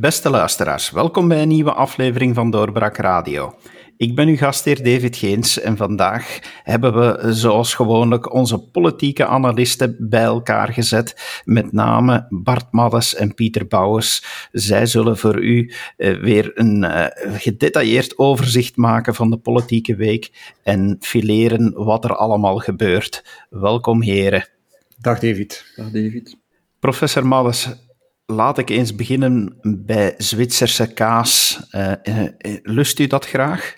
Beste luisteraars, welkom bij een nieuwe aflevering van Doorbraak Radio. Ik ben uw gastheer David Geens en vandaag hebben we zoals gewoonlijk onze politieke analisten bij elkaar gezet, met name Bart Maddes en Pieter Bouwers. Zij zullen voor u eh, weer een eh, gedetailleerd overzicht maken van de politieke week en fileren wat er allemaal gebeurt. Welkom heren. Dag David. Dag David. Professor Maddes, laat ik eens beginnen bij Zwitserse kaas. Uh, lust u dat graag?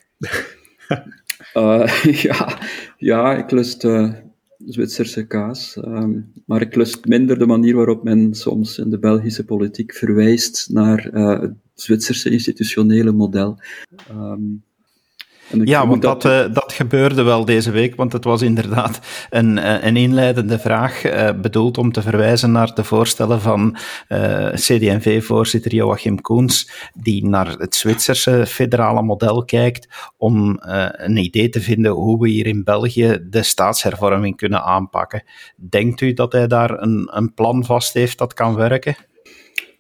ja, ja, ik lust Zwitserse kaas. Um, maar ik lust minder de manier waarop men soms in de Belgische politiek verwijst naar het Zwitserse institutionele model. Um, ja, want dat, dat, uh, dat, gebeurde wel deze week, want het was inderdaad een, uh, een inleidende vraag uh, bedoeld om te verwijzen naar de voorstellen van CD&V-voorzitter Joachim Koens, die naar het Zwitserse federale model kijkt om een idee te vinden hoe we hier in België de staatshervorming kunnen aanpakken. Denkt u dat hij daar een, een plan vast heeft dat kan werken?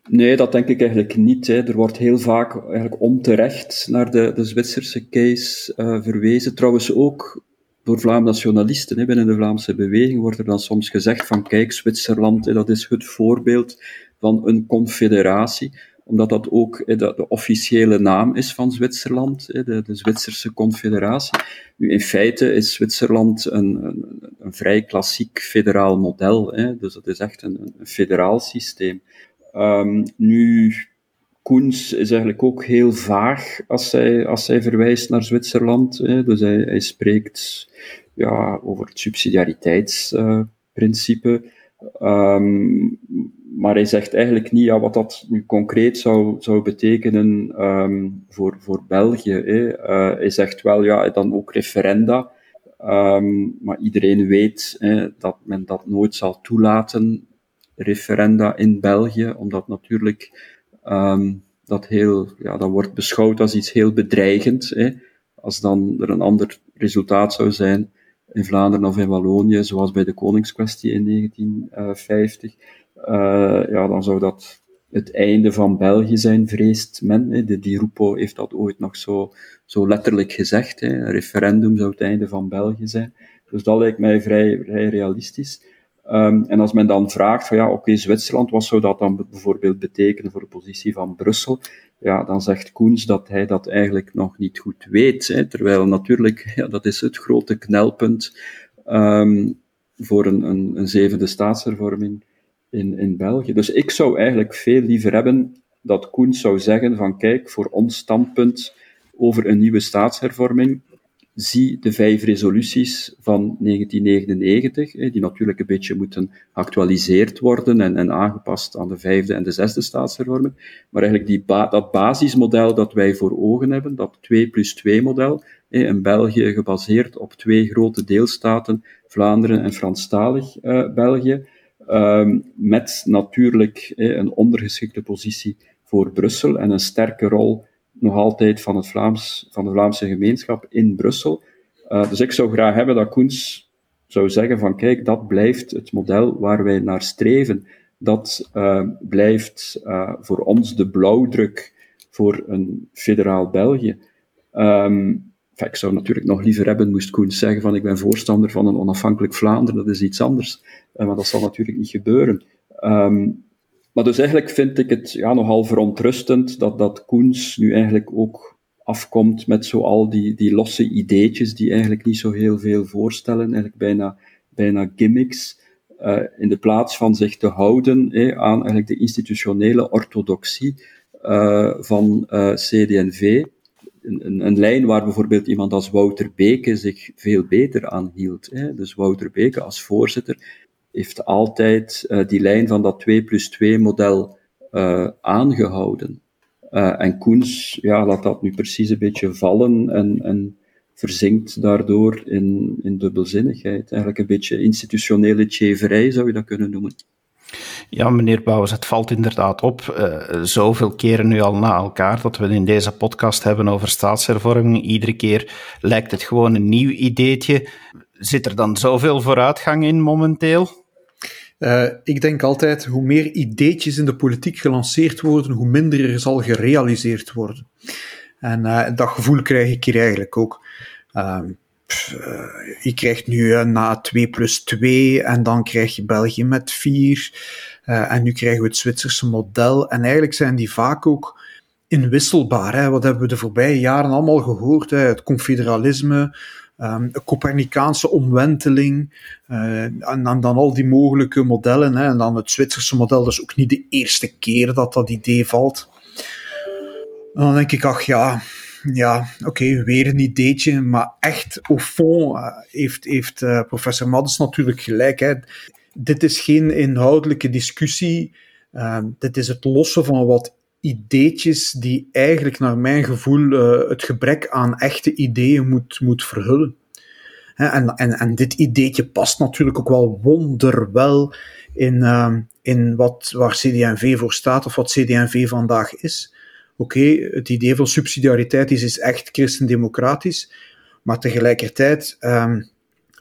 Nee, dat denk ik eigenlijk niet. Hè. Er wordt heel vaak eigenlijk onterecht naar de, de Zwitserse case uh, verwezen. Trouwens ook door Vlaamse nationalisten. Hè. Binnen de Vlaamse beweging wordt er dan soms gezegd van kijk, Zwitserland, dat is het voorbeeld van een confederatie omdat dat ook de, officiële naam is van Zwitserland, de, de Zwitserse Confederatie. Nu, in feite is Zwitserland een, een, een vrij klassiek federaal model, dus dat is echt een, een federaal systeem. Um, nu, Koens is eigenlijk ook heel vaag als hij, als hij verwijst naar Zwitserland. Hè. Dus hij, hij spreekt ja, over het subsidiariteitsprincipe. Um, maar hij zegt eigenlijk niet ja, wat dat nu concreet zou, zou betekenen um, voor, voor België. Hè. Uh, hij zegt wel, ja, dan ook referenda. Um, maar iedereen weet hè, dat men dat nooit zal toelaten referenda in België, omdat natuurlijk um, dat heel, ja, dat wordt beschouwd als iets heel bedreigend. Hè. Als dan er een ander resultaat zou zijn in Vlaanderen of in Wallonië, zoals bij de Koningskwestie in 1950, uh, ja, dan zou dat het einde van België zijn, vreest men. Hè. De Di Rupo heeft dat ooit nog zo, zo letterlijk gezegd. Hè. Een referendum zou het einde van België zijn. Dus dat lijkt mij vrij, vrij realistisch. Um, en als men dan vraagt van ja, oké, Zwitserland, wat zou dat dan bijvoorbeeld betekenen voor de positie van Brussel? Ja, dan zegt Koens dat hij dat eigenlijk nog niet goed weet. Hè, terwijl natuurlijk, ja, dat is het grote knelpunt um, voor een, een, een zevende staatshervorming in, in België. Dus ik zou eigenlijk veel liever hebben dat Koens zou zeggen van kijk, voor ons standpunt over een nieuwe staatshervorming zie de vijf resoluties van 1999, die natuurlijk een beetje moeten geactualiseerd worden en, en aangepast aan de vijfde en de zesde staatshervorming. Maar eigenlijk die dat basismodel dat wij voor ogen hebben, dat 2 plus 2 model, in België gebaseerd op twee grote deelstaten, Vlaanderen en Franstalig uh, België, um, met natuurlijk een ondergeschikte positie voor Brussel en een sterke rol nog altijd van, het Vlaams, van de Vlaamse gemeenschap in Brussel. Uh, dus ik zou graag hebben dat Koens zou zeggen van kijk, dat blijft het model waar wij naar streven. Dat uh, blijft uh, voor ons de blauwdruk voor een federaal België. Um, ik zou natuurlijk nog liever hebben, moest Koens zeggen van ik ben voorstander van een onafhankelijk Vlaanderen, dat is iets anders. maar dat zal natuurlijk niet gebeuren. Um, maar dus eigenlijk vind ik het ja, nogal verontrustend dat, dat Koens nu eigenlijk ook afkomt met zo al die, die losse ideetjes die eigenlijk niet zo heel veel voorstellen, eigenlijk bijna, bijna gimmicks, uh, in de plaats van zich te houden eh, aan eigenlijk de institutionele orthodoxie uh, van uh, CD&V. Een, een, lijn waar bijvoorbeeld iemand als Wouter Beke zich veel beter aan hield. Dus Wouter Beke als voorzitter heeft altijd uh, die lijn van dat 2 plus 2 model uh, aangehouden. Uh, en Koens ja, laat dat nu precies een beetje vallen en, en verzinkt daardoor in, in dubbelzinnigheid. Eigenlijk een beetje institutionele tjeverij zou je dat kunnen noemen. Ja, meneer Bouwers, het valt inderdaad op, zoveel keren nu al na elkaar, dat we in deze podcast hebben over staatshervorming. Iedere keer lijkt het gewoon een nieuw ideetje. Zit er dan zoveel vooruitgang in momenteel? Uh, ik denk altijd, hoe meer ideetjes in de politiek gelanceerd worden, hoe minder er zal gerealiseerd worden. En uh, dat gevoel krijg ik hier eigenlijk ook. Uh, je krijgt nu na 2 plus 2 en dan krijg je België met 4. en nu krijgen we het Zwitserse model. En eigenlijk zijn die vaak ook inwisselbaar. Hè. Wat hebben we de voorbije jaren allemaal gehoord? Hè? Het confederalisme, um, de Copernicaanse omwenteling, uh, en, dan, dan al die mogelijke modellen. Hè? En dan het Zwitserse model, dat is ook niet de eerste keer dat dat idee valt. En dan denk ik, ach ja, ja, oké, weer een ideetje, maar echt au fond uh, heeft, heeft uh, professor Maddes natuurlijk gelijk. Hè. Dit is geen inhoudelijke discussie, uh, dit is het lossen van wat ideetjes die eigenlijk naar mijn gevoel uh, het gebrek aan echte ideeën moet, moet verhullen. En, en, en dit ideetje past natuurlijk ook wel wonderwel in, uh, in wat, waar CD&V voor staat of wat CD&V vandaag is. Oké, het idee van subsidiariteit is, is echt christendemocratisch, maar tegelijkertijd um,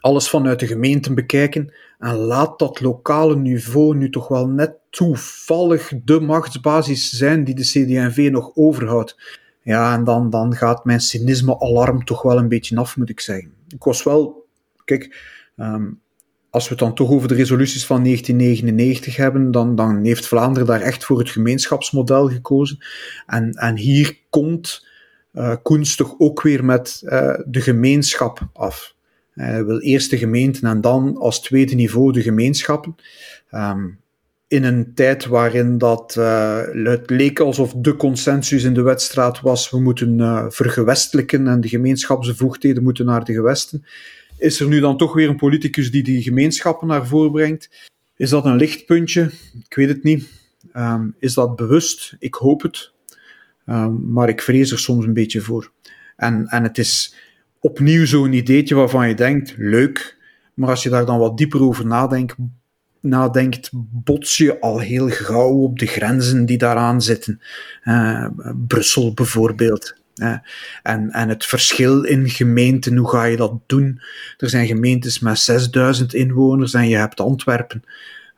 alles vanuit de gemeente bekijken en laat dat lokale niveau nu toch wel net toevallig de machtsbasis zijn die de CD&V nog overhoudt. Ja, en dan, dan gaat mijn cynisme-alarm toch wel een beetje af, moet ik zeggen. Ik was wel, kijk, um, als we het dan toch over de resoluties van 1999 hebben, dan, dan heeft Vlaanderen daar echt voor het gemeenschapsmodel gekozen. En, en hier komt uh, Koens toch ook weer met uh, de gemeenschap af. Hij wil eerst de gemeenten en dan als tweede niveau de gemeenschappen. Um, in een tijd waarin dat, uh, het leek alsof de consensus in de wedstrijd was, we moeten uh, vergewestelijken en de gemeenschapsbevoegdheden moeten naar de gewesten. Is er nu dan toch weer een politicus die die gemeenschappen naar voren brengt? Is dat een lichtpuntje? Ik weet het niet. Um, is dat bewust? Ik hoop het. Um, maar ik vrees er soms een beetje voor. En, en het is opnieuw zo'n ideetje waarvan je denkt, leuk, maar als je daar dan wat dieper over nadenkt, nadenkt, bots je al heel gauw op de grenzen die daaraan zitten. Uh, Brussel bijvoorbeeld. En, en het verschil in gemeenten, hoe ga je dat doen? Er zijn gemeentes met 6000 inwoners en je hebt Antwerpen.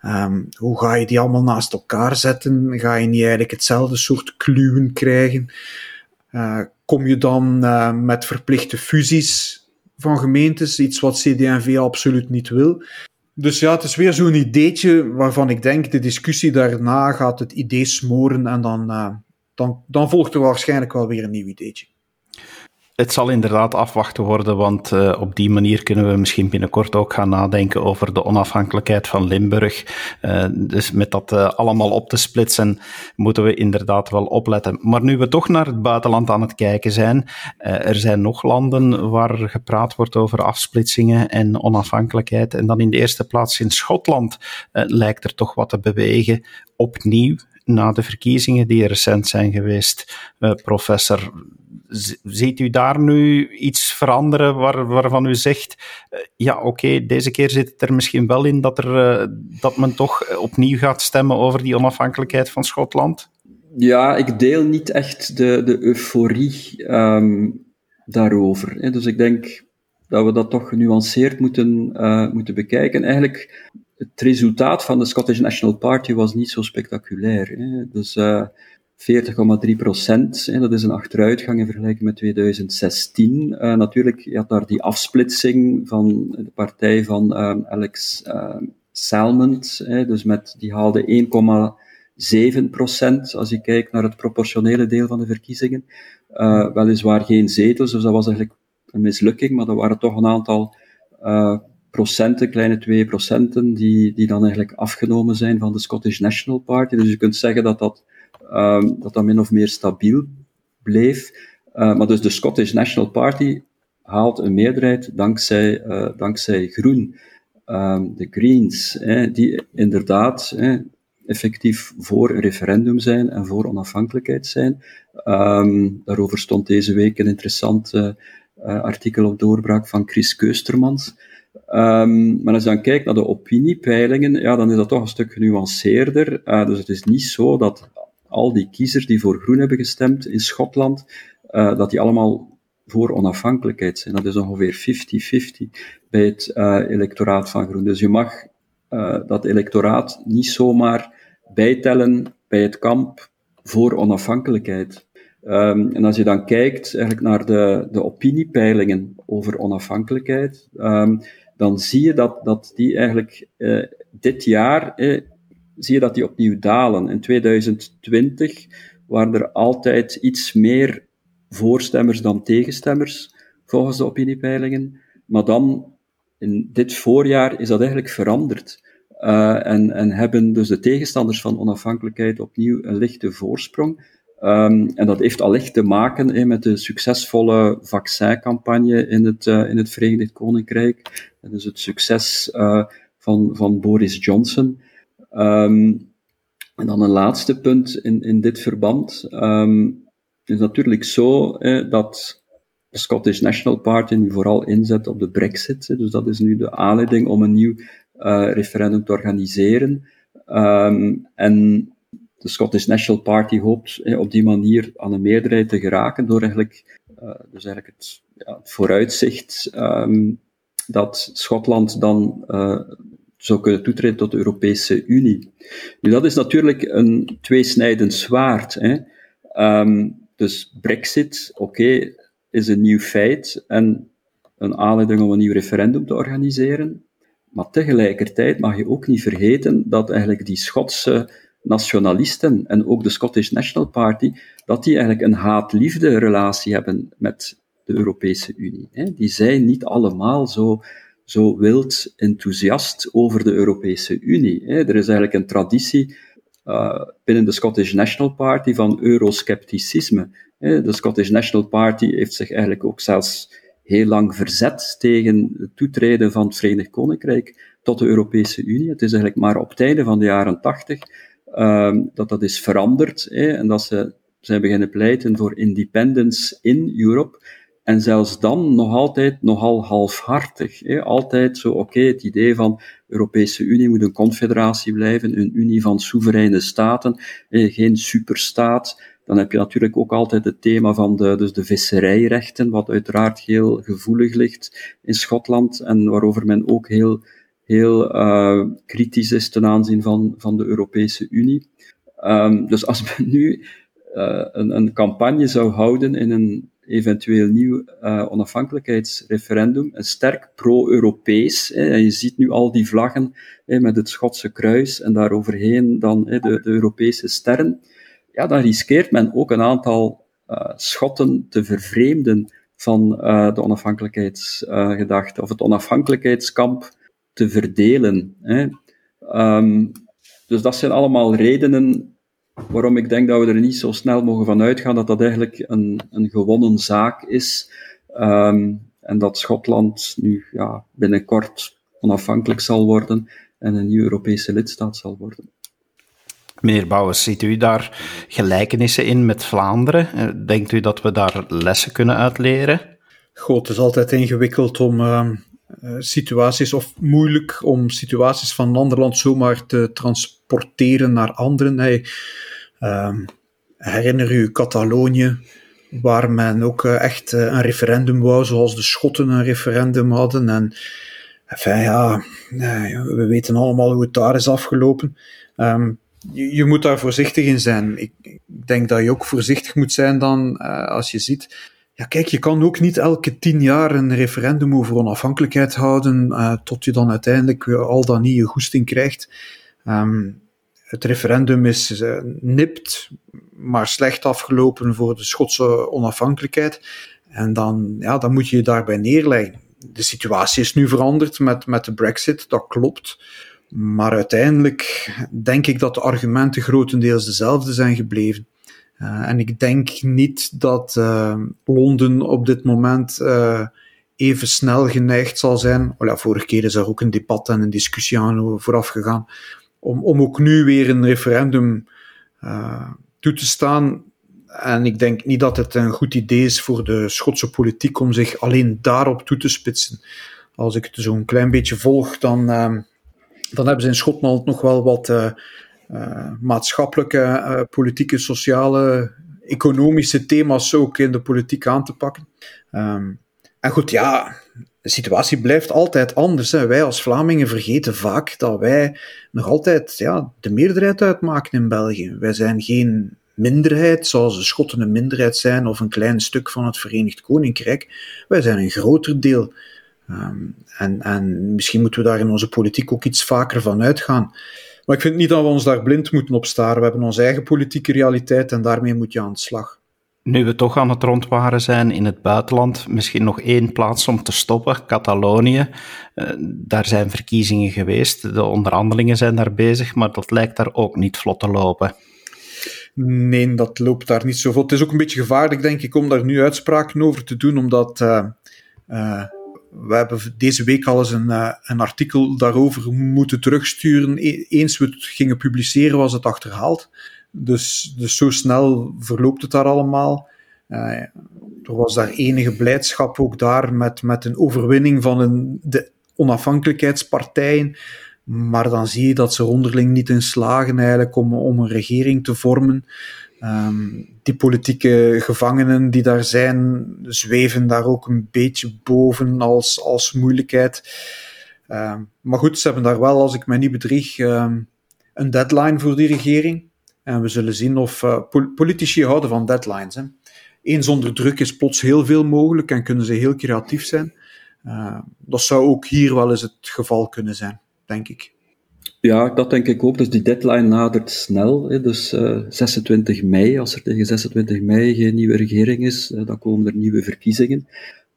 Um, hoe ga je die allemaal naast elkaar zetten? Ga je niet eigenlijk hetzelfde soort kluwen krijgen? Uh, kom je dan uh, met verplichte fusies van gemeentes, iets wat CD&V absoluut niet wil. Dus ja, het is weer zo'n ideetje waarvan ik denk, de discussie daarna gaat het idee smoren en dan, uh, dan, dan volgt er waarschijnlijk wel weer een nieuw ideetje. Het zal inderdaad afwachten worden, want uh, op die manier kunnen we misschien binnenkort ook gaan nadenken over de onafhankelijkheid van Limburg. Uh, dus met dat uh, allemaal op te splitsen, moeten we inderdaad wel opletten. Maar nu we toch naar het buitenland aan het kijken zijn, er zijn nog landen waar gepraat wordt over afsplitsingen en onafhankelijkheid. En dan in de eerste plaats in Schotland lijkt er toch wat te bewegen. Opnieuw, na de verkiezingen die recent zijn geweest, professor ziet u daar nu iets veranderen waar, waarvan u zegt, uh, ja oké, deze keer zit het er misschien wel in dat, er, uh, dat men toch opnieuw gaat stemmen over die onafhankelijkheid van Schotland? Ja, ik deel niet echt de, de euforie um, daarover. Hè. Dus ik denk dat we dat toch genuanceerd moeten, moeten bekijken. Eigenlijk, het resultaat van de Scottish National Party was niet zo spectaculair. Hè. Dus 40,3 procent. Dat is een achteruitgang in vergelijking met 2016. Uh, eh, natuurlijk, je had daar die afsplitsing van de partij van um, Alex uh, Salmond. Dus met, die haalde 1,7 procent als je kijkt naar het proportionele deel van de verkiezingen. Uh, weliswaar geen zetels, dus dat was eigenlijk een mislukking, maar er waren toch een aantal procenten, kleine 2 procenten, die, die dan eigenlijk afgenomen zijn van de Scottish National Party. Dus je kunt zeggen dat dat um, dat dat min of meer stabiel bleef. Uh, maar dus de Scottish National Party haalt een meerderheid dankzij, uh, dankzij Groen. Um, de Greens, die inderdaad effectief voor een referendum zijn en voor onafhankelijkheid zijn. Daarover stond deze week een interessant uh, artikel op doorbraak van Chris Keustermans. Maar als je dan kijkt naar de opiniepeilingen, ja, dan is dat toch een stuk genuanceerder. Uh, dus het is niet zo dat al die kiezers die voor groen hebben gestemd in Schotland, uh, dat die allemaal voor onafhankelijkheid zijn. Dat is ongeveer 50-50 bij het uh, electoraat van groen. Dus je mag dat electoraat niet zomaar bijtellen bij het kamp voor onafhankelijkheid. Um, en als je dan kijkt eigenlijk naar de, de opiniepeilingen over onafhankelijkheid, um, dan zie je dat, dat die eigenlijk dit jaar, eh, zie je dat die opnieuw dalen. In 2020 waren er altijd iets meer voorstemmers dan tegenstemmers, volgens de opiniepeilingen. Maar dan, in dit voorjaar, is dat eigenlijk veranderd. Uh, en, en hebben dus de tegenstanders van onafhankelijkheid opnieuw een lichte voorsprong. Um, en dat heeft allicht te maken met de succesvolle vaccincampagne in het, uh, in het Verenigd Koninkrijk. En dus het succes uh, van, van Boris Johnson. Um, en dan een laatste punt in, in dit verband. Um, het is natuurlijk zo dat de Scottish National Party nu vooral inzet op de Brexit. Dus dat is nu de aanleiding om een nieuw uh, referendum te organiseren. Um, en de Scottish National Party hoopt eh, op die manier aan een meerderheid te geraken door eigenlijk, uh, dus eigenlijk het, ja, het vooruitzicht dat Schotland dan uh, zou kunnen toetreden tot de Europese Unie. Nu, dat is natuurlijk een tweesnijdend zwaard. Hè. Um, dus Brexit, oké, is een nieuw feit en een aanleiding om een nieuw referendum te organiseren. Maar tegelijkertijd mag je ook niet vergeten dat eigenlijk die Schotse nationalisten en ook de Scottish National Party, dat die eigenlijk een haat-liefde relatie hebben met de Europese Unie. Die zijn niet allemaal zo, zo wild enthousiast over de Europese Unie. Er is eigenlijk een traditie uh, binnen de Scottish National Party van euroscepticisme. De Scottish National Party heeft zich eigenlijk ook zelfs heel lang verzet tegen het toetreden van het Verenigd Koninkrijk tot de Europese Unie. Het is eigenlijk maar op het einde van de jaren tachtig um, dat dat is veranderd en dat ze zijn beginnen pleiten voor independence in Europe. En zelfs dan nog altijd nogal halfhartig. Hè. Altijd zo, oké, het idee van Europese Unie moet een confederatie blijven, een unie van soevereine staten, hè, geen superstaat. Dan heb je natuurlijk ook altijd het thema van de, dus de visserijrechten, wat uiteraard heel gevoelig ligt in Schotland en waarover men ook heel, heel uh, kritisch is ten aanzien van, van de Europese Unie. Um, dus als men nu uh, een, een campagne zou houden in een eventueel nieuw uh, onafhankelijkheidsreferendum, een sterk pro-Europees. En je ziet nu al die vlaggen met het Schotse kruis en daaroverheen dan de, de Europese sterren ja, dan riskeert men ook een aantal uh, Schotten te vervreemden van uh, de onafhankelijkheidsgedachte, of het onafhankelijkheidskamp te verdelen. Um, dus dat zijn allemaal redenen waarom ik denk dat we er niet zo snel mogen van uitgaan dat dat eigenlijk een, een gewonnen zaak is. Um, en dat Schotland nu ja, binnenkort onafhankelijk zal worden en een nieuwe Europese lidstaat zal worden. Meneer Bouwens, ziet u daar gelijkenissen in met Vlaanderen? Eh, denkt u dat we daar lessen kunnen uitleren? Goh, het is altijd ingewikkeld om uh, situaties, of moeilijk om situaties van een ander land zomaar te transporteren naar anderen. Uh, herinner u Catalonië, waar men ook echt een referendum wou, zoals de Schotten een referendum hadden. En enfin, ja, we weten allemaal hoe het daar is afgelopen. Um, je, moet daar voorzichtig in zijn. Ik, ik, denk dat je ook voorzichtig moet zijn dan uh, als je ziet. Ja, kijk, je kan ook niet elke tien jaar een referendum over onafhankelijkheid houden, tot je dan uiteindelijk al dan niet je goesting krijgt. Um, het referendum is uh, nipt, maar slecht afgelopen voor de Schotse onafhankelijkheid. En dan, ja, dan moet je je daarbij neerleggen. De situatie is nu veranderd met, met de Brexit, dat klopt. Maar uiteindelijk denk ik dat de argumenten grotendeels dezelfde zijn gebleven. Uh, en ik denk niet dat uh, Londen op dit moment even snel geneigd zal zijn. Oh vorige keer is er ook een debat en een discussie aan vooraf gegaan. Om, om ook nu weer een referendum toe te staan. En ik denk niet dat het een goed idee is voor de Schotse politiek om zich alleen daarop toe te spitsen. Als ik het zo'n klein beetje volg, dan dan hebben ze in Schotland nog wel wat uh, maatschappelijke, politieke, sociale, economische thema's ook in de politiek aan te pakken. Um, en goed, ja, de situatie blijft altijd anders. Hè. Wij als Vlamingen vergeten vaak dat wij nog altijd ja, de meerderheid uitmaken in België. Wij zijn geen minderheid, zoals de Schotten een minderheid zijn of een klein stuk van het Verenigd Koninkrijk. Wij zijn een groter deel. Ehm, en, en misschien moeten we daar in onze politiek ook iets vaker van uitgaan. Maar ik vind niet dat we ons daar blind moeten op staren. We hebben onze eigen politieke realiteit en daarmee moet je aan de slag. Nu we toch aan het rondwaren zijn in het buitenland, misschien nog één plaats om te stoppen, Catalonië. Uh, daar zijn verkiezingen geweest, de onderhandelingen zijn daar bezig, maar dat lijkt daar ook niet vlot te lopen. Nee, dat loopt daar niet zo vlot. Het is ook een beetje gevaarlijk, denk ik, om daar nu uitspraken over te doen, omdat uh, uh, we hebben deze week al eens een, een artikel daarover moeten terugsturen. E-, eens we het gingen publiceren, was het achterhaald. Dus, dus zo snel verloopt het daar allemaal. Uh, er was daar enige blijdschap ook daar met, met een overwinning van een, de onafhankelijkheidspartijen. Maar dan zie je dat ze onderling niet in slagen eigenlijk om, om een regering te vormen. Um, die politieke gevangenen die daar zijn, zweven daar ook een beetje boven als, als moeilijkheid. Um, maar goed, ze hebben daar wel, als ik mij niet bedrieg, um, een deadline voor die regering. En we zullen zien of uh, politici houden van deadlines. Hè. Eén zonder druk is plots heel veel mogelijk en kunnen ze heel creatief zijn. Uh, dat zou ook hier wel eens het geval kunnen zijn, denk ik. Ja, dat denk ik ook. Dus die deadline nadert snel. Hè. Dus uh, 26 mei, als er tegen 26 mei geen nieuwe regering is, dan komen er nieuwe verkiezingen.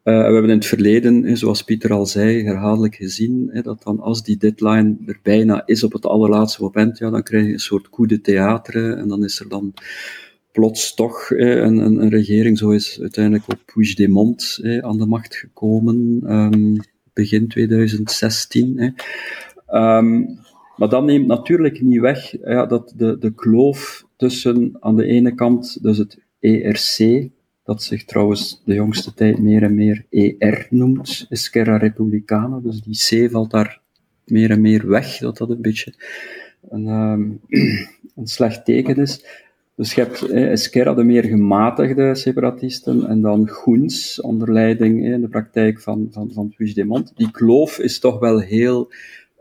Uh, we hebben in het verleden, zoals Pieter al zei, herhaaldelijk gezien, dat dan als die deadline er bijna is op het allerlaatste moment, ja, dan krijg je een soort coup theater en dan is er dan plots toch een, een, een, regering, zo is uiteindelijk op Puigdemont aan de macht gekomen, um, begin 2016. Hè. Um, maar dat neemt natuurlijk niet weg ja, dat de, de kloof tussen aan de ene kant dus het ERC, dat zich trouwens de jongste tijd meer en meer ER noemt, Esquerra Republicana. Dus die C valt daar meer en meer weg, dat dat een beetje een, um, een slecht teken is. Dus je hebt eh, Esquerra, de meer gematigde separatisten, en dan Goens, onder leiding in de praktijk van, van, van Puigdemont. Die kloof is toch wel heel,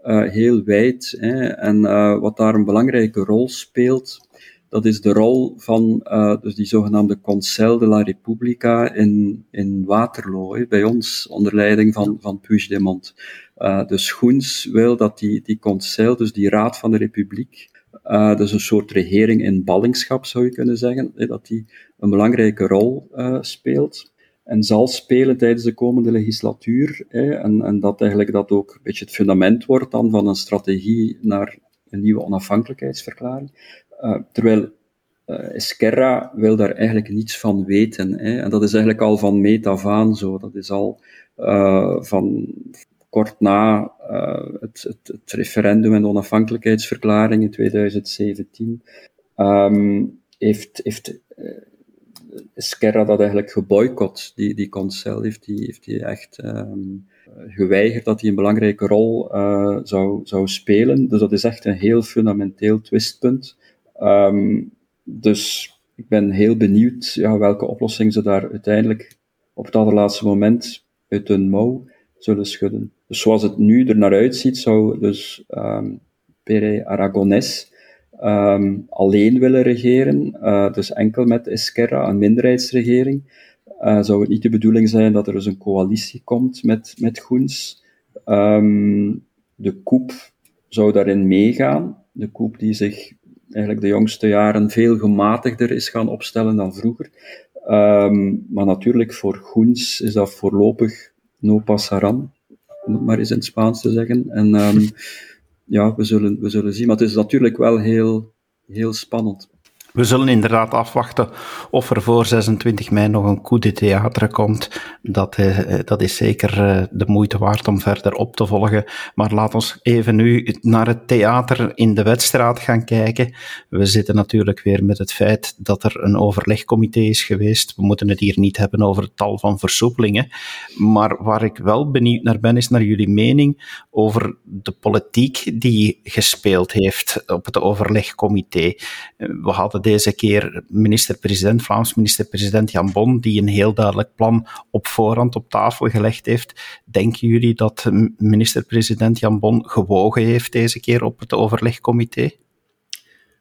uh, heel wijd. En uh, wat daar een belangrijke rol speelt, dat is de rol van uh, dus die zogenaamde Conseil de la Repubblica in, in Waterloo, bij ons, onder leiding van, van Puigdemont. Uh, dus Groens wil dat die, die Conseil, dus die Raad van de Republiek, uh, dus een soort regering in ballingschap zou je kunnen zeggen, hè, dat die een belangrijke rol speelt en zal spelen tijdens de komende legislatuur. Hè, en, en dat eigenlijk dat ook een beetje het fundament wordt dan van een strategie naar een nieuwe onafhankelijkheidsverklaring. Uh, terwijl uh, wil daar eigenlijk niets van weten. Hè? En dat is eigenlijk al van meet af aan zo. Dat is al uh, van kort na het, het, het, referendum en de onafhankelijkheidsverklaring in 2017. Um, heeft, heeft dat eigenlijk geboycott. Die, die concel heeft die, heeft die echt um, geweigerd dat hij een belangrijke rol zou, zou spelen. Dus dat is echt een heel fundamenteel twistpunt. Um, dus ik ben heel benieuwd ja, welke oplossing ze daar uiteindelijk op het allerlaatste moment uit hun mouw zullen schudden. Dus zoals het nu er naar uitziet, zou dus um, Pere Aragonés um, alleen willen regeren, uh, dus enkel met Esquerra, een minderheidsregering. Uh, zou het niet de bedoeling zijn dat er dus een coalitie komt met, met Groens? De Koep zou daarin meegaan. De Koep die zich eigenlijk de jongste jaren veel gematigder is gaan opstellen dan vroeger. Um, maar natuurlijk, voor Groens is dat voorlopig no passaran, om het maar eens in het Spaans te zeggen. En um, ja, we zullen, we zullen zien. Maar het is natuurlijk wel heel, heel spannend. We zullen inderdaad afwachten of er voor 26 mei nog een coup de theater komt. Dat, eh, dat is zeker eh, de moeite waard om verder op te volgen. Maar laat ons even nu naar het theater in de wedstraat gaan kijken. We zitten natuurlijk weer met het feit dat er een overlegcomité is geweest. We moeten het hier niet hebben over het tal van versoepelingen. Maar waar ik wel benieuwd naar ben, is naar jullie mening over de politiek die gespeeld heeft op het overlegcomité. We hadden deze keer minister-president, Vlaams minister-president Jan Bon, die een heel duidelijk plan op voorhand op tafel gelegd heeft. Denken jullie dat minister-president Jan Bon gewogen heeft deze keer op het overlegcomité?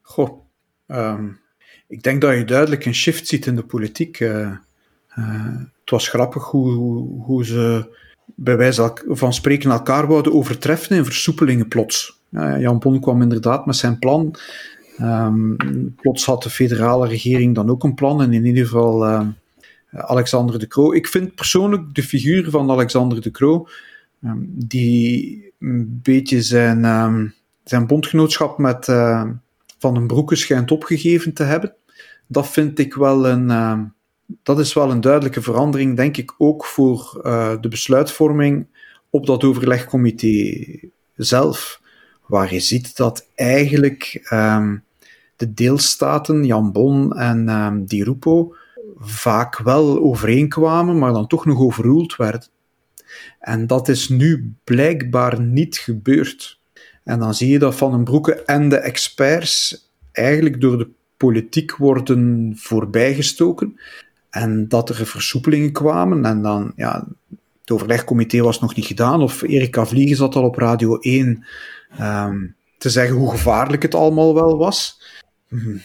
Goh, ehm, ik denk dat je duidelijk een shift ziet in de politiek. Uh, het was grappig hoe, hoe, hoe ze bij wijze van spreken elkaar wouden overtreffen in versoepelingen plots. Jan Bon kwam inderdaad met zijn plan. Um, plots had de federale regering dan ook een plan en in ieder geval uh, Alexander de Croo. Ik vind persoonlijk de figuur van Alexander de Croo, um, die een beetje zijn, um, zijn bondgenootschap met uh, Van den Broeke schijnt opgegeven te hebben, dat vind ik wel een dat is wel een duidelijke verandering, denk ik, ook voor uh, de besluitvorming op dat overlegcomité zelf, waar je ziet dat eigenlijk um, de deelstaten, Jan Bon en um, Di Rupo, vaak wel overeenkwamen, maar dan toch nog overroeld werden. En dat is nu blijkbaar niet gebeurd. En dan zie je dat Van den Broeke en de experts eigenlijk door de politiek worden voorbijgestoken. En dat er versoepelingen kwamen. En dan, ja, het overlegcomité was nog niet gedaan. Of Erika Vliegen zat al op Radio 1 um, ehm, te zeggen hoe gevaarlijk het allemaal wel was. Hm,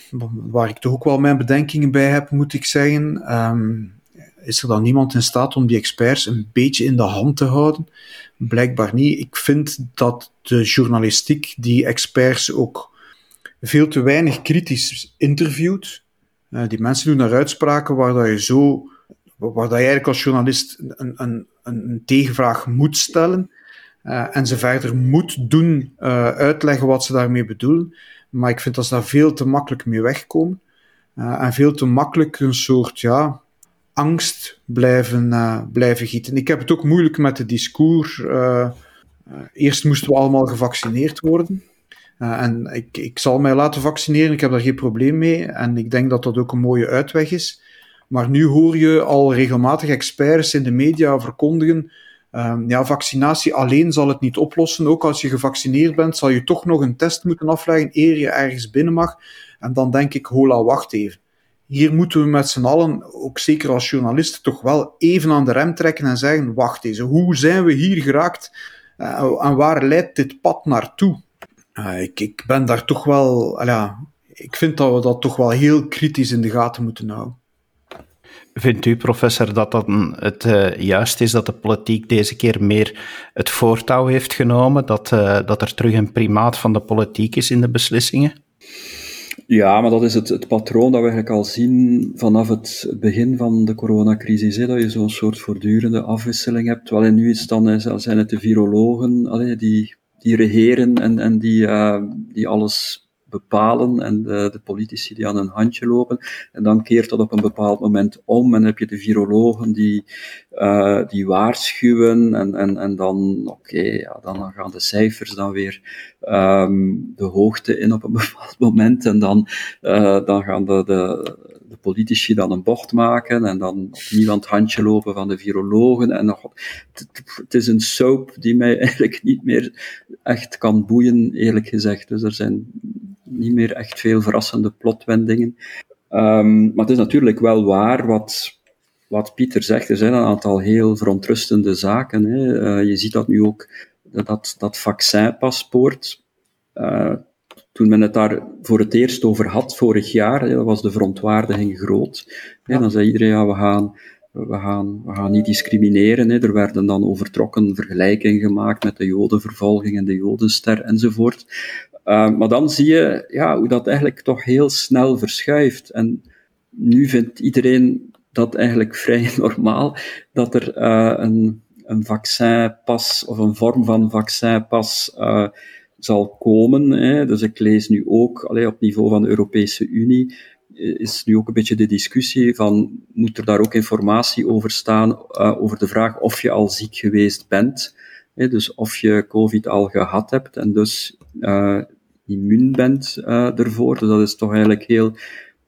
waar ik toch ook wel mijn bedenkingen bij heb, moet ik zeggen. Um, is er dan niemand in staat om die experts een beetje in de hand te houden? Blijkbaar niet. Ik vind dat de journalistiek die experts ook veel te weinig kritisch interviewt. Uh, die mensen doen daar uitspraken waar dat je zo, waar dat je eigenlijk als journalist een, een, een tegenvraag moet stellen uh, en ze verder moet doen uh, uitleggen wat ze daarmee bedoelen. Maar ik vind dat ze daar veel te makkelijk mee wegkomen en veel te makkelijk een soort ja, angst blijven, blijven gieten. Ik heb het ook moeilijk met het discours. eerst moesten we allemaal gevaccineerd worden. En ik, ik zal mij laten vaccineren, ik heb daar geen probleem mee. En ik denk dat dat ook een mooie uitweg is. Maar nu hoor je al regelmatig experts in de media verkondigen. Um, ja, vaccinatie alleen zal het niet oplossen. Ook als je gevaccineerd bent, zal je toch nog een test moeten afleggen eer je ergens binnen mag. En dan denk ik, hola, wacht even. Hier moeten we met z'n allen, ook zeker als journalisten, toch wel even aan de rem trekken en zeggen: wacht eens, hoe zijn we hier geraakt uh, en waar leidt dit pad naartoe? uh, ik, ik ben daar toch wel, ja, ik vind dat we dat toch wel heel kritisch in de gaten moeten houden. Vindt u, professor, dat dat het uh, juist is dat de politiek deze keer meer het voortouw heeft genomen? Dat, uh, dat er terug een primaat van de politiek is in de beslissingen? Ja, maar dat is het, het patroon dat we eigenlijk al zien vanaf het begin van de coronacrisis. Dat je zo'n soort voortdurende afwisseling hebt. Wel, nu is dan, zijn het de virologen die die regeren en, en die, uh, die alles bepalen en de, de, politici die aan een handje lopen. En dan keert dat op een bepaald moment om en heb je de virologen die, uh, die waarschuwen en, en, en dan, oké, ja, dan gaan de cijfers dan weer um, de hoogte in op een bepaald moment en dan, uh, dan gaan de, de, de politici dan een bocht maken en dan opnieuw aan het handje lopen van de virologen. En nog, het, is een soap die mij eigenlijk niet meer echt kan boeien, eerlijk gezegd. Dus er zijn niet meer echt veel verrassende plotwendingen. Um, maar het is natuurlijk wel waar wat, wat Pieter zegt. Er zijn een aantal heel verontrustende zaken. Hè. Uh, je ziet dat nu ook, dat, dat vaccinpaspoort. Uh, toen men het daar voor het eerst over had, vorig jaar, was de verontwaardiging groot. Dan zei iedereen, ja, we gaan, we gaan, we gaan niet discrimineren. Er werden dan overtrokken vergelijkingen gemaakt met de jodenvervolging en de jodenster enzovoort. Uh, maar dan zie je ja, hoe dat eigenlijk toch heel snel verschuift. En nu vindt iedereen dat eigenlijk vrij normaal, dat er uh, een, een vaccinpas of een vorm van vaccinpas uh, zal komen. Hè. Dus ik lees nu ook, allee, op niveau van de Europese Unie, is nu ook een beetje de discussie van, moet er daar ook informatie over staan, over de vraag of je al ziek geweest bent. Dus of je COVID al gehad hebt en dus uh, immuun bent uh, ervoor. Dus dat is toch eigenlijk heel,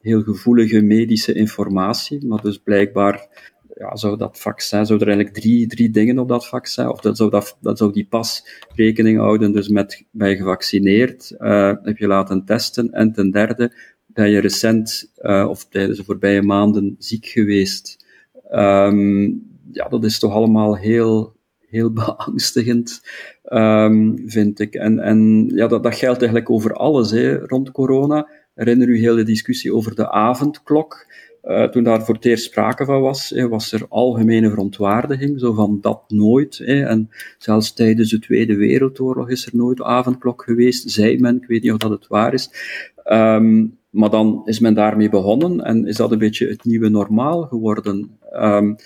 heel gevoelige medische informatie. Maar dus blijkbaar ja, zou dat vaccin, zou er eigenlijk drie, drie dingen op dat vaccin, of dat zou, dat, zou die pas rekening houden, dus met, bij gevaccineerd, uh, heb je laten testen, en ten derde, ben je recent of tijdens de voorbije maanden ziek geweest? Um, ja, dat is toch allemaal heel, heel beangstigend, um, vind ik. En, en ja, dat, dat geldt eigenlijk over alles hè, rond corona. Herinner u heel de discussie over de avondklok? Uh, toen daar voor het eerst sprake van was, was er algemene verontwaardiging, zo van dat nooit. En zelfs tijdens de Tweede Wereldoorlog is er nooit avondklok geweest, zei men, ik weet niet of dat het waar is. Um, maar dan is men daarmee begonnen en is dat een beetje het nieuwe normaal geworden. Um,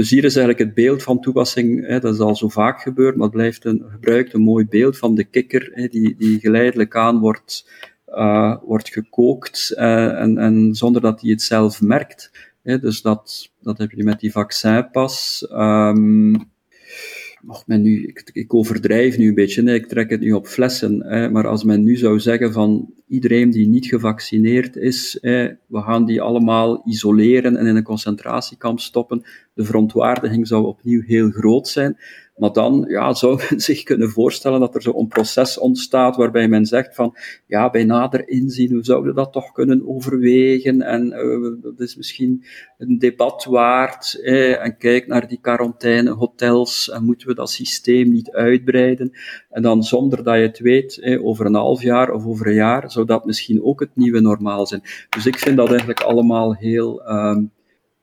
dus hier is eigenlijk het beeld van toepassing, hè, dat is al zo vaak gebeurd, maar het blijft een gebruikt een mooi beeld van de kikker, hè, die, die geleidelijk aan wordt uh, wordt gekookt uh, en, en zonder dat hij het zelf merkt. Hè, dus dat, dat heb je met die vaccinpas. Um, mag men nu, ik, ik, overdrijf nu een beetje, nee, ik trek het nu op flessen, maar als men nu zou zeggen van iedereen die niet gevaccineerd is, hè, we gaan die allemaal isoleren en in een concentratiekamp stoppen, de verontwaardiging zou opnieuw heel groot zijn. Maar dan ja, zou men zich kunnen voorstellen dat er zo'n proces ontstaat waarbij men zegt van, ja, bij nader inzien, we zouden dat toch kunnen overwegen en uh, dat is misschien een debat waard. Eh, en kijk naar die quarantainehotels en moeten we dat systeem niet uitbreiden. En dan zonder dat je het weet, eh, over een half jaar of over een jaar, zou dat misschien ook het nieuwe normaal zijn. Dus ik vind dat eigenlijk allemaal heel... Um,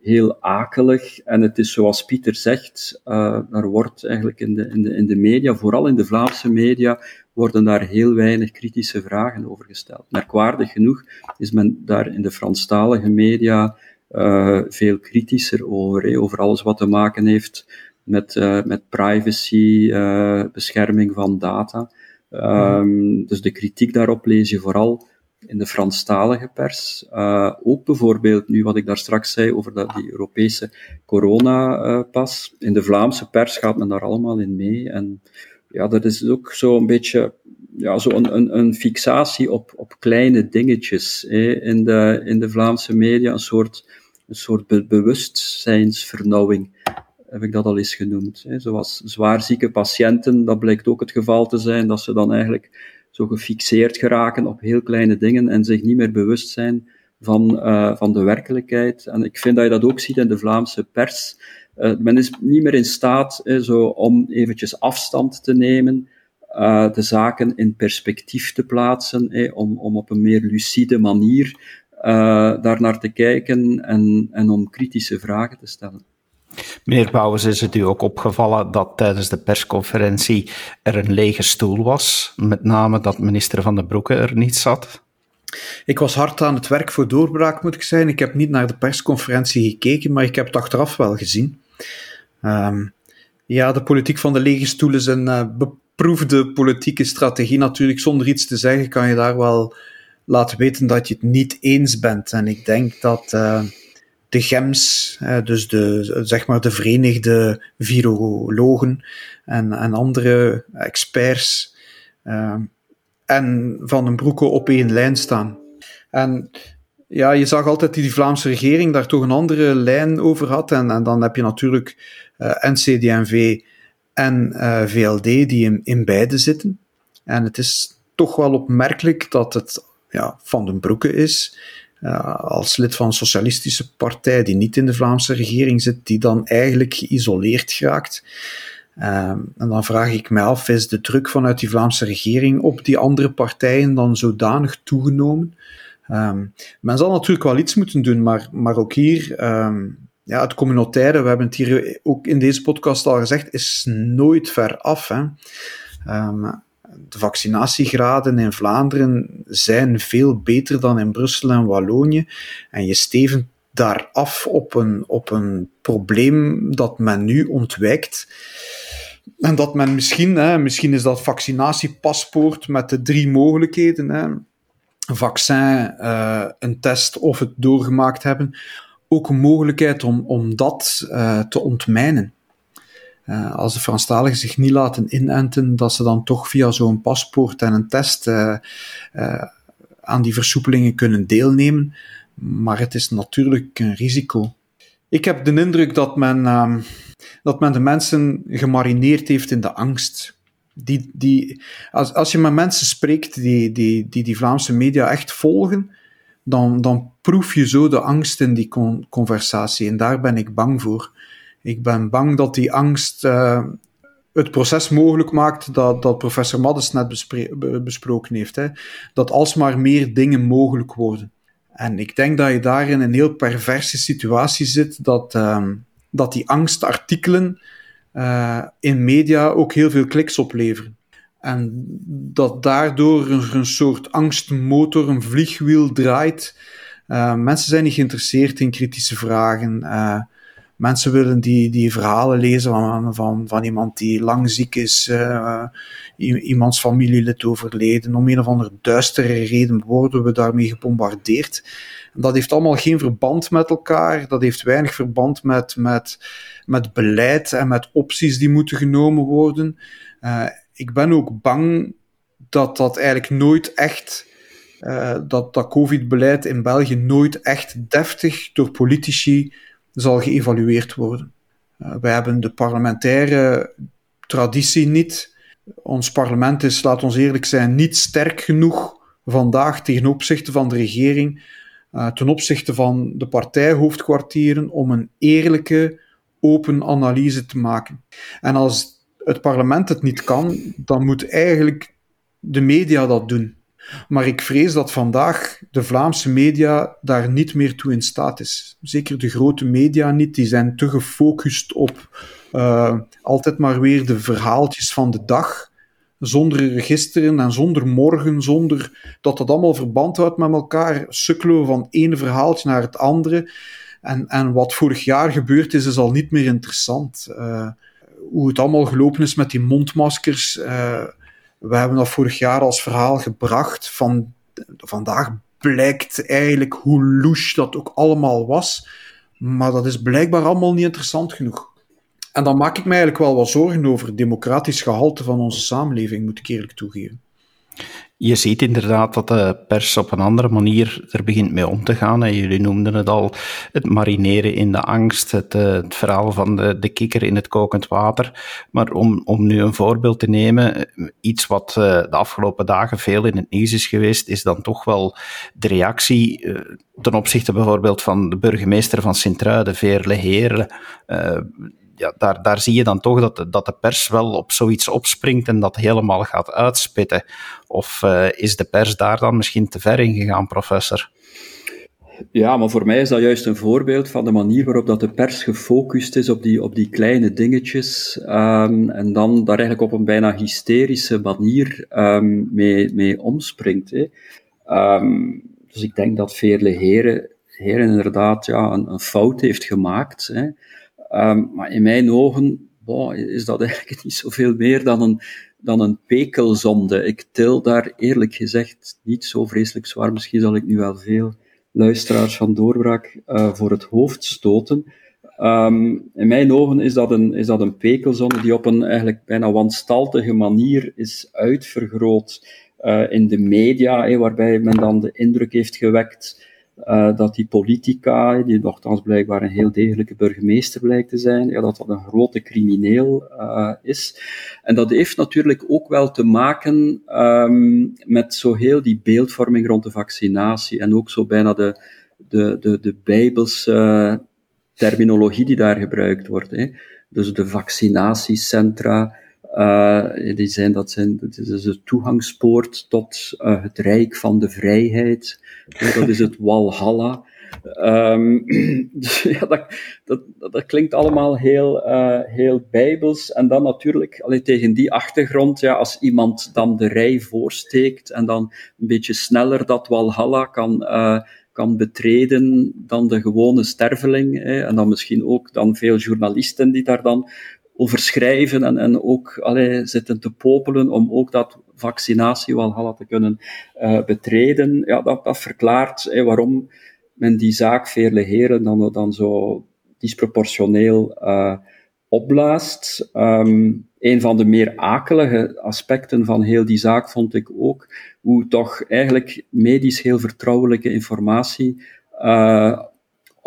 heel akelig. En het is zoals Pieter zegt, uh, er wordt eigenlijk in de, in, de, in de media, vooral in de Vlaamse media, worden daar heel weinig kritische vragen over gesteld. Merkwaardig genoeg is men daar in de Franstalige media uh, veel kritischer over, over alles wat te maken heeft met, uh, met privacy, bescherming van data. Um, dus de kritiek daarop lees je vooral in de Franstalige pers. Uh, ook bijvoorbeeld nu wat ik daar straks zei over dat, die Europese coronapas. in de Vlaamse pers gaat men daar allemaal in mee. En ja, dat is ook zo een beetje ja, zo een, een, een fixatie op, op kleine dingetjes in, de, in de Vlaamse media. Een soort, een soort be bewustzijnsvernauwing heb ik dat al eens genoemd. Zoals zwaarzieke patiënten, dat blijkt ook het geval te zijn, dat ze dan eigenlijk zo gefixeerd geraken op heel kleine dingen en zich niet meer bewust zijn van, uh, van de werkelijkheid. En ik vind dat je dat ook ziet in de Vlaamse pers. Uh, men is niet meer in staat zo, om eventjes afstand te nemen, de zaken in perspectief te plaatsen, om, om op een meer lucide manier daar naar te kijken en, en om kritische vragen te stellen. Meneer Bouwens, is het u ook opgevallen dat tijdens de persconferentie er een lege stoel was? Met name dat minister Van den Broeke er niet zat? Ik was hard aan het werk voor doorbraak, moet ik zeggen. Ik heb niet naar de persconferentie gekeken, maar ik heb het achteraf wel gezien. Um, ja, de politiek van de lege stoel is een uh, beproefde politieke strategie. Natuurlijk, zonder iets te zeggen kan je daar wel laten weten dat je het niet eens bent. En ik denk dat. Uh, de GEMS, dus de, zeg maar de Verenigde Virologen en, en andere experts, uh, en Van den Broeke op één lijn staan. En ja, je zag altijd die Vlaamse regering daar toch een andere lijn over had. En, en dan heb je natuurlijk uh, eh, NCDMV en eh, VLD die in, in beide zitten. En het is toch wel opmerkelijk dat het ja, Van den Broeke is als lid van een socialistische partij die niet in de Vlaamse regering zit, die dan eigenlijk geïsoleerd geraakt. Um, en dan vraag ik mij af, is de druk vanuit die Vlaamse regering op die andere partijen dan zodanig toegenomen? Um, men zal natuurlijk wel iets moeten doen, maar, maar ook hier, um, ja, het communautaire, we hebben het hier ook in deze podcast al gezegd, is nooit ver af. Hè. De vaccinatiegraden in Vlaanderen zijn veel beter dan in Brussel en Wallonië. En je stevend daar af op een, op een probleem dat men nu ontwijkt. En dat men misschien, hè, misschien is dat vaccinatiepaspoort met de drie mogelijkheden: hè, vaccin, uh, een test of het doorgemaakt hebben, ook een mogelijkheid om, om dat uh, te ontmijnen. Uh, als de Franstaligen zich niet laten inenten, dat ze dan toch via zo'n paspoort en een test uh, uh, aan die versoepelingen kunnen deelnemen. Maar het is natuurlijk een risico. Ik heb de indruk dat men, ehm, dat men de mensen gemarineerd heeft in de angst. Die, die, als, als je met mensen spreekt die die, die, die Vlaamse media echt volgen, dan, dan proef je zo de angst in die conversatie. En daar ben ik bang voor. Ik ben bang dat die angst uh, het proces mogelijk maakt dat, dat professor Maddes net besproken heeft. Hè? Dat alsmaar meer dingen mogelijk worden. En ik denk dat je daar in een heel perverse situatie zit, dat, uh, dat die angstartikelen uh, in media ook heel veel kliks opleveren. En dat daardoor een soort angstmotor, een vliegwiel draait. Uh, mensen zijn niet geïnteresseerd in kritische vragen. Mensen willen die, die verhalen lezen van, van, van iemand die lang ziek is, uh, iemands familielid overleden. Om een of andere duistere reden worden we daarmee gebombardeerd. Dat heeft allemaal geen verband met elkaar. Dat heeft weinig verband met, met, met beleid en met opties die moeten genomen worden. Uh, ik ben ook bang dat dat eigenlijk nooit echt, uh, dat dat COVID-beleid in België nooit echt deftig door politici zal geëvalueerd worden. Uh, wij hebben de parlementaire traditie niet. Ons parlement is, laat ons eerlijk zijn, niet sterk genoeg vandaag ten opzichte van de regering, uh, ten opzichte van de partijhoofdkwartieren, om een eerlijke, open analyse te maken. En als het parlement het niet kan, dan moet eigenlijk de media dat doen. Maar ik vrees dat vandaag de Vlaamse media daar niet meer toe in staat is. Zeker de grote media niet, die zijn te gefocust op uh, altijd maar weer de verhaaltjes van de dag, zonder registeren en zonder morgen, zonder dat dat allemaal verband houdt met elkaar, sukkelen van ene verhaaltje naar het andere. En, en wat vorig jaar gebeurd is, is al niet meer interessant. Uh, hoe het allemaal gelopen is met die mondmaskers. Uh, we hebben dat vorig jaar als verhaal gebracht. Van, vandaag blijkt eigenlijk hoe louche dat ook allemaal was. Maar dat is blijkbaar allemaal niet interessant genoeg. En dan maak ik me eigenlijk wel wat zorgen over het democratisch gehalte van onze samenleving, moet ik eerlijk toegeven je ziet inderdaad dat de pers op een andere manier er begint mee om te gaan. En jullie noemden het al, het marineren in de angst, het, eh, het verhaal van de, de kikker in het kokend water. Maar om, om nu een voorbeeld te nemen, iets wat uh, de afgelopen dagen veel in het nieuws is geweest, is dan toch wel de reactie uh, ten opzichte bijvoorbeeld van de burgemeester van Sint-Truiden, Veerle Heerle ja, daar, daar zie je dan toch dat de, dat de pers wel op zoiets opspringt en dat helemaal gaat uitspitten. Of uh, is de pers daar dan misschien te ver in gegaan, professor? Ja, maar voor mij is dat juist een voorbeeld van de manier waarop dat de pers gefocust is op die, op die kleine dingetjes um, en dan daar eigenlijk op een bijna hysterische manier um, mee, mee omspringt. Hè. Um, dus ik denk dat Veerle Heren, Heren inderdaad ja, een, een fout heeft gemaakt. Hè. Um, maar in mijn ogen boah, is dat eigenlijk niet zoveel meer dan een, dan een pekelzonde. Ik til daar eerlijk gezegd niet zo vreselijk zwaar. Misschien zal ik nu wel veel luisteraars van Doorbraak uh, voor het hoofd stoten. Um, in mijn ogen is dat, een, is dat een pekelzonde die op een eigenlijk bijna wanstaltige manier is uitvergroot uh, in de media, waarbij men dan de indruk heeft gewekt uh, dat die politica, die nogthans blijkbaar een heel degelijke burgemeester blijkt te zijn, ja, dat dat een grote crimineel uh, is. En dat heeft natuurlijk ook wel te maken um, met zo heel die beeldvorming rond de vaccinatie en ook zo bijna de, de, de, de bijbelse terminologie die daar gebruikt wordt. Hè. Dus de vaccinatiecentra, uh, die zijn, dat, zijn, dat is de toegangspoort tot uh, het rijk van de vrijheid. dat is het Walhalla. Um, dus ja, dat, dat, dat, klinkt allemaal heel, uh, heel bijbels. En dan natuurlijk, allee, tegen die achtergrond, ja, als iemand dan de rij voorsteekt en dan een beetje sneller dat Walhalla kan, kan betreden dan de gewone sterveling, hè, en dan misschien ook dan veel journalisten die daar dan over schrijven en, en ook allee, zitten te popelen om ook dat vaccinatie wel te kunnen uh, betreden. Ja, dat, dat verklaart waarom men die zaak Veerle Heren dan, dan zo disproportioneel uh, opblaast. Um, een van de meer akelige aspecten van heel die zaak vond ik ook hoe toch eigenlijk medisch heel vertrouwelijke informatie uh,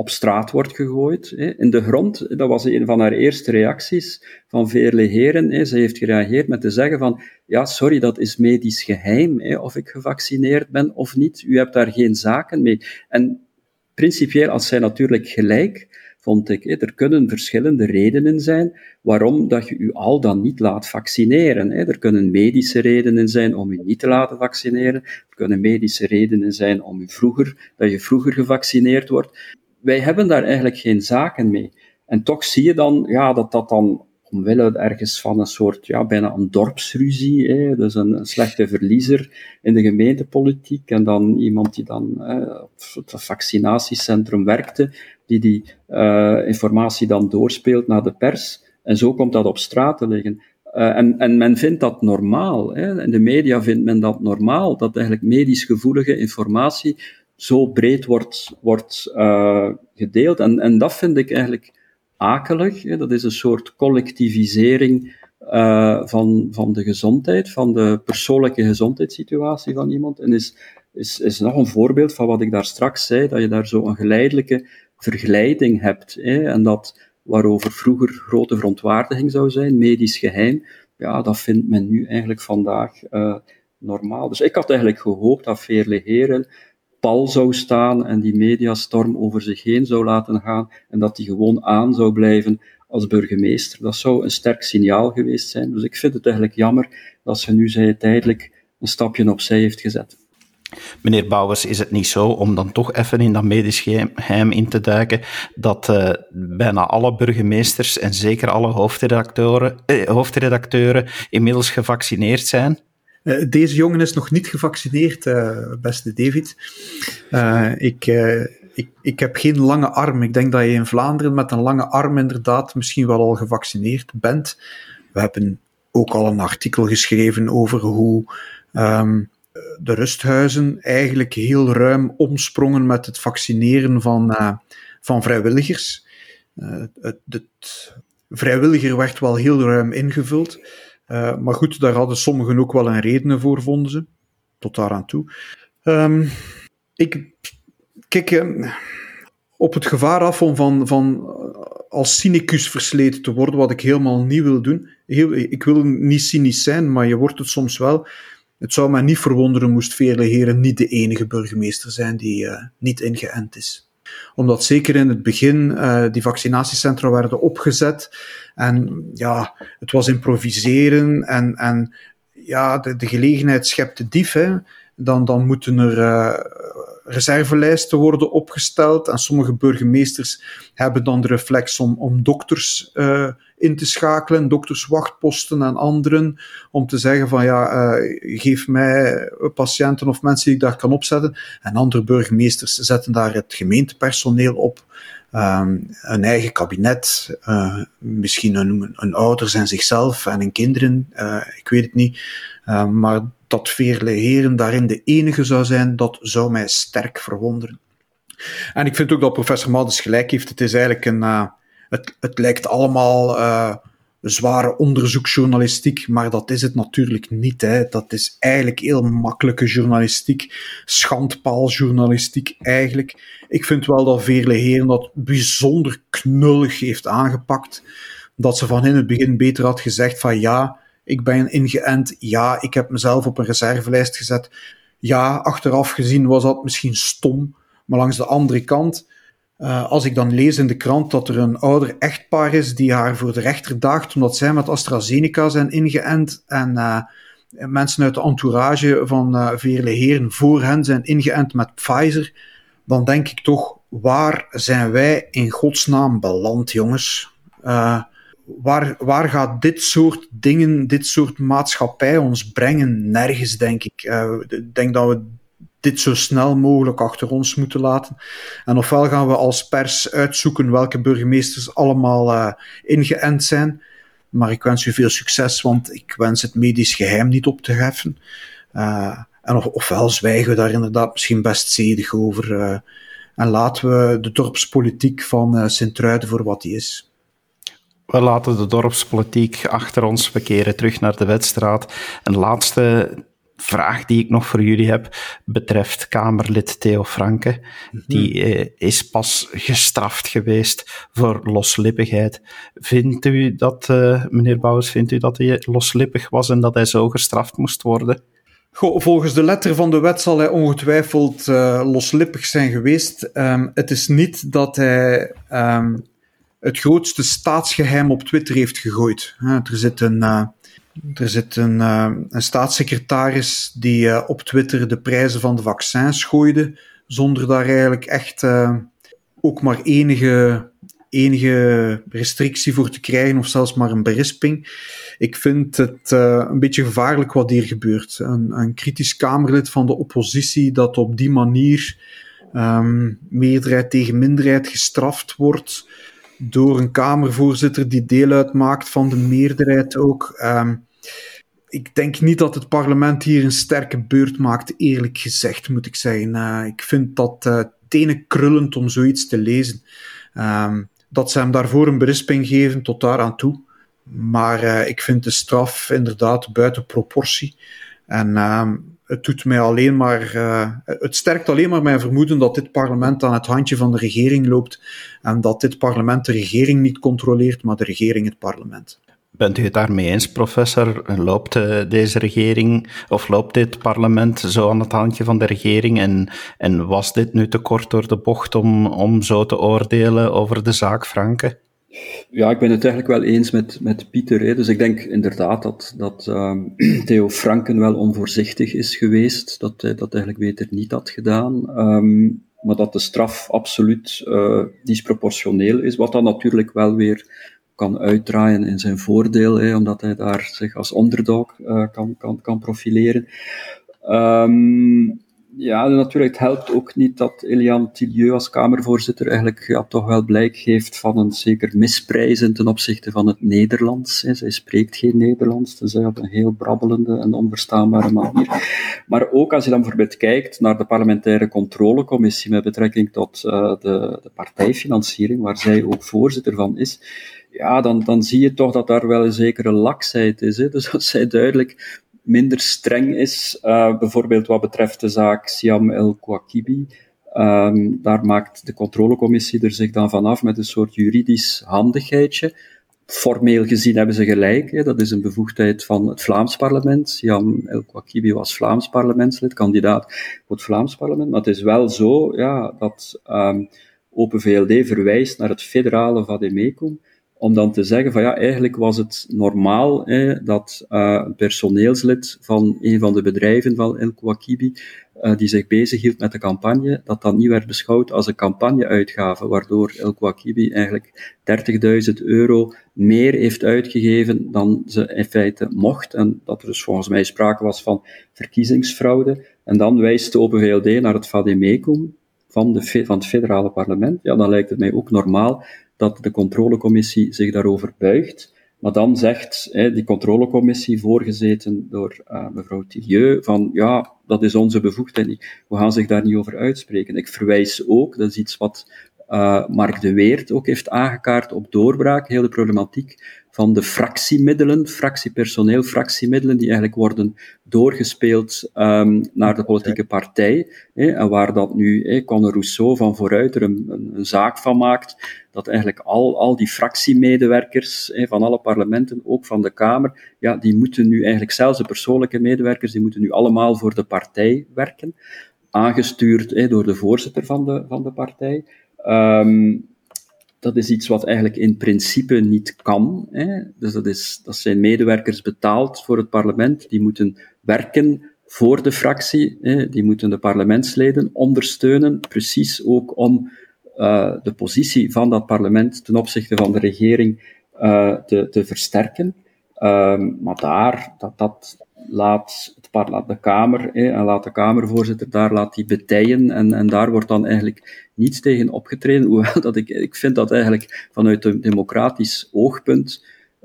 op straat wordt gegooid. Hè. In de grond, dat was een van haar eerste reacties van Veerle Heren. Hè. Ze heeft gereageerd met te zeggen van, ja, sorry, dat is medisch geheim, hè, of ik gevaccineerd ben of niet. U hebt daar geen zaken mee. En principieel, als zij natuurlijk gelijk, vond ik, er kunnen verschillende redenen zijn waarom dat je u al dan niet laat vaccineren. Er kunnen medische redenen zijn om u niet te laten vaccineren. Er kunnen medische redenen zijn om u vroeger, dat je vroeger gevaccineerd wordt wij hebben daar eigenlijk geen zaken mee. En toch zie je dan ja, dat dat dan omwille ergens van een soort, ja, bijna een dorpsruzie, hè, dus een, slechte verliezer in de gemeentepolitiek, en dan iemand die dan hè, op het vaccinatiecentrum werkte, die die uh, informatie dan doorspeelt naar de pers, en zo komt dat op straat te liggen. Uh, en, en men vindt dat normaal. Hè. In de media vindt men dat normaal, dat eigenlijk medisch gevoelige informatie zo breed wordt, wordt uh, gedeeld. En, en dat vind ik eigenlijk akelig. Hè. Dat is een soort collectivisering uh, van, van de gezondheid, van de persoonlijke gezondheidssituatie van iemand. En is, is, is nog een voorbeeld van wat ik daar straks zei, dat je daar zo een geleidelijke verglijding hebt. Hè. En dat waarover vroeger grote verontwaardiging zou zijn, medisch geheim, ja, dat vindt men nu eigenlijk vandaag uh, normaal. Dus ik had eigenlijk gehoopt dat Veerle Heren pal zou staan en die mediastorm over zich heen zou laten gaan en dat hij gewoon aan zou blijven als burgemeester. Dat zou een sterk signaal geweest zijn. Dus ik vind het eigenlijk jammer dat ze nu zij tijdelijk een stapje opzij heeft gezet. Meneer Bouwers, is het niet zo, om dan toch even in dat medisch geheim in te duiken, dat uh, bijna alle burgemeesters en zeker alle hoofdredacteuren, eh, hoofdredacteuren inmiddels gevaccineerd zijn? Uh, deze jongen is nog niet gevaccineerd, uh, beste David. Uh, ik, ik, ik heb geen lange arm. Ik denk dat je in Vlaanderen met een lange arm inderdaad misschien wel al gevaccineerd bent. We hebben ook al een artikel geschreven over hoe um, de rusthuizen eigenlijk heel ruim omsprongen met het vaccineren van, van vrijwilligers. het, het vrijwilliger werd wel heel ruim ingevuld. Uh, maar goed, daar hadden sommigen ook wel een redenen voor, vonden ze. Tot daaraan toe. Um, ik kijk uh, op het gevaar af om van, van als cynicus versleten te worden, wat ik helemaal niet wil doen. Heel, ik wil niet cynisch zijn, maar je wordt het soms wel. Het zou mij niet verwonderen moest Veerle Heren niet de enige burgemeester zijn die niet ingeënt is omdat zeker in het begin uh, die vaccinatiecentra werden opgezet. En ja, het was improviseren en, en ja, de, gelegenheid schept de dief. Dan, dan moeten er uh, reservelijsten worden opgesteld. En sommige burgemeesters hebben dan de reflex om, om dokters uh, in te schakelen, dokterswachtposten en anderen, om te zeggen van ja, uh, geef mij patiënten of mensen die ik daar kan opzetten. En andere burgemeesters zetten daar het gemeentepersoneel op. Um, een eigen kabinet, uh, misschien een, een ouders en zichzelf en hun kinderen, ik weet het niet. Uh, maar dat Veerle Heren daarin de enige zou zijn, dat zou mij sterk verwonderen. En ik vind ook dat professor Maddes gelijk heeft. Het is eigenlijk een, het, lijkt allemaal uh, zware onderzoeksjournalistiek, maar dat is het natuurlijk niet. Hè. Dat is eigenlijk heel makkelijke journalistiek, schandpaaljournalistiek eigenlijk. Ik vind wel dat Veerle Heren dat bijzonder knullig heeft aangepakt. Dat ze van in het begin beter had gezegd van ja, ik ben ingeënt, ja, ik heb mezelf op een reservelijst gezet. Ja, achteraf gezien was dat misschien stom, maar langs de andere kant uh, als ik dan lees in de krant dat er een ouder echtpaar is die haar voor de rechter daagt omdat zij met AstraZeneca zijn ingeënt en uh, mensen uit de entourage van uh, Veerle Heren voor hen zijn ingeënt met Pfizer, dan denk ik toch, waar zijn wij in godsnaam beland, jongens? waar, waar gaat dit soort dingen, dit soort maatschappij ons brengen? Nergens, denk ik. ik denk dat we dit zo snel mogelijk achter ons moeten laten. En ofwel gaan we als pers uitzoeken welke burgemeesters allemaal uh, ingeënt zijn. Maar ik wens u veel succes, want ik wens het medisch geheim niet op te heffen. Uh, en of, ofwel zwijgen we daar inderdaad misschien best zedig over. Uh, en laten we de dorpspolitiek van Sint-Truiden voor wat die is. We laten de dorpspolitiek achter ons. We keren terug naar de wedstrijd. Een laatste vraag die ik nog voor jullie heb betreft Kamerlid Theo Franke. Mhm. Die eh, is pas gestraft geweest voor loslippigheid. Vindt u dat, uh, meneer Bouwers, vindt u dat hij loslippig was en dat hij zo gestraft moest worden? Goh, volgens de letter van de wet zal hij ongetwijfeld uh, loslippig zijn geweest. Um, het is niet dat hij um, het grootste staatsgeheim op Twitter heeft gegooid. er zit een, uh, er zit een, uh, een staatssecretaris die uh, op Twitter de prijzen van de vaccins gooide, zonder daar eigenlijk echt ook maar enige, enige restrictie voor te krijgen, of zelfs maar een berisping. Ik vind het een beetje gevaarlijk wat hier gebeurt. Een, een kritisch Kamerlid van de oppositie dat op die manier um, meerderheid tegen minderheid gestraft wordt door een Kamervoorzitter die deel uitmaakt van de meerderheid ook. Um, ik denk niet dat het parlement hier een sterke beurt maakt, eerlijk gezegd, moet ik zeggen. Uh, ik vind dat uh, tenen krullend om zoiets te lezen. Um, dat ze hem daarvoor een berisping geven, tot daar aan toe. Maar uh, ik vind de straf inderdaad buiten proportie. En um, het doet mij alleen maar, het sterkt alleen maar mijn vermoeden dat dit parlement aan het handje van de regering loopt en dat dit parlement de regering niet controleert, maar de regering het parlement. Bent u het daarmee eens, professor? Loopt uh, deze regering of loopt dit parlement zo aan het handje van de regering? En, en was dit nu te kort door de bocht om, om zo te oordelen over de zaak Franke? Ja, ik ben het eigenlijk wel eens met, met Pieter. Hè. Dus ik denk inderdaad dat, dat um, Theo Franken wel onvoorzichtig is geweest, dat hij dat eigenlijk beter niet had gedaan. Um, maar dat de straf absoluut uh, disproportioneel is, wat dan natuurlijk wel weer kan uitdraaien in zijn voordeel, hè, omdat hij daar zich als underdog uh, kan, kan, kan profileren. Um, ja, natuurlijk, het helpt ook niet dat Eliane Tillieu als Kamervoorzitter eigenlijk ja, toch wel blijk geeft van een zeker misprijzen ten opzichte van het Nederlands. Hè. Zij spreekt geen Nederlands, dus op een heel brabbelende en onverstaanbare manier. Maar ook als je dan bijvoorbeeld kijkt naar de parlementaire controlecommissie met betrekking tot uh, de, de partijfinanciering, waar zij ook voorzitter van is, ja, dan, dan zie je toch dat daar wel een zekere laksheid is. Hè. Dus dat zij duidelijk minder streng is, uh, bijvoorbeeld wat betreft de zaak Siam El Kouakibi. Um, daar maakt de controlecommissie er zich dan vanaf met een soort juridisch handigheidje. Formeel gezien hebben ze gelijk, hè. dat is een bevoegdheid van het Vlaams parlement. Siam El Kouakibi was Vlaams parlementslid, kandidaat voor het Vlaams parlement. Maar het is wel zo ja, dat um, Open VLD verwijst naar het federale vademecum om dan te zeggen van ja, eigenlijk was het normaal hè, dat een personeelslid van een van de bedrijven van El Kouakibi, uh, die zich bezighield met de campagne, dat dat niet werd beschouwd als een campagneuitgave, waardoor El Kouakibi eigenlijk 30.000 euro meer heeft uitgegeven dan ze in feite mocht, en dat er dus volgens mij sprake was van verkiezingsfraude. En dan wijst de Open VLD naar het vademecum van, de, van het federale parlement. Ja, dan lijkt het mij ook normaal dat de controlecommissie zich daarover buigt. Maar dan zegt hè, die controlecommissie, voorgezeten door uh, mevrouw Tillieu, van ja, dat is onze bevoegdheid. We gaan zich daar niet over uitspreken. Ik verwijs ook, dat is iets wat uh, Mark de Weert ook heeft aangekaart op doorbraak, heel de problematiek van de fractiemiddelen, fractiepersoneel, fractiemiddelen die eigenlijk worden doorgespeeld um, naar de politieke partij. Hè, en waar dat nu hè, Conor Rousseau van vooruit er een, een, een, zaak van maakt, dat eigenlijk al, al die fractiemedewerkers hè, van alle parlementen, ook van de Kamer, ja, die moeten nu eigenlijk, zelfs de persoonlijke medewerkers, die moeten nu allemaal voor de partij werken, aangestuurd hè, door de voorzitter van de, van de partij. Um, dat is iets wat eigenlijk in principe niet kan. Hè. Dus dat, is, dat zijn medewerkers betaald voor het parlement, die moeten werken voor de fractie, hè. die moeten de parlementsleden ondersteunen, precies ook om uh, de positie van dat parlement ten opzichte van de regering uh, te, te versterken. Um, maar daar, dat, dat laat laat de Kamer, en laat de Kamervoorzitter daar laat die betijen en, en daar wordt dan eigenlijk niets tegen opgetreden, hoewel dat ik, ik vind dat eigenlijk vanuit een democratisch oogpunt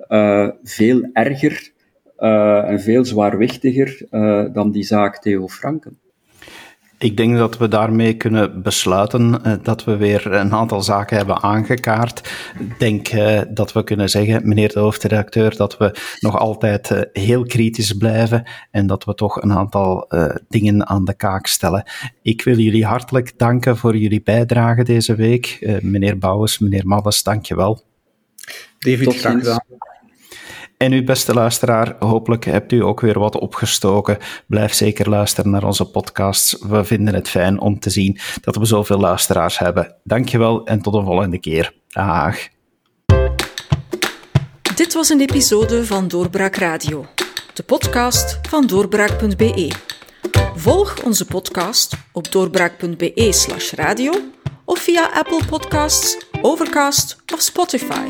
uh, veel erger uh, en veel zwaarwichtiger uh, dan die zaak Theo Franken. Ik denk dat we daarmee kunnen besluiten uh, dat we weer een aantal zaken hebben aangekaart. Ik denk uh, dat we kunnen zeggen, meneer de hoofdredacteur, dat we nog altijd uh, heel kritisch blijven en dat we toch een aantal dingen aan de kaak stellen. Ik wil jullie hartelijk danken voor jullie bijdrage deze week. meneer Bouwens, meneer Maddes, dank je wel. David, graag gedaan. En u, beste luisteraar, hopelijk hebt u ook weer wat opgestoken. Blijf zeker luisteren naar onze podcasts. We vinden het fijn om te zien dat we zoveel luisteraars hebben. Dankjewel en tot een volgende keer. Dag. Dit was een episode van Doorbraak Radio, de podcast van doorbraak.be. Volg onze podcast op doorbraak.be/radio of via Apple Podcasts, Overcast of Spotify.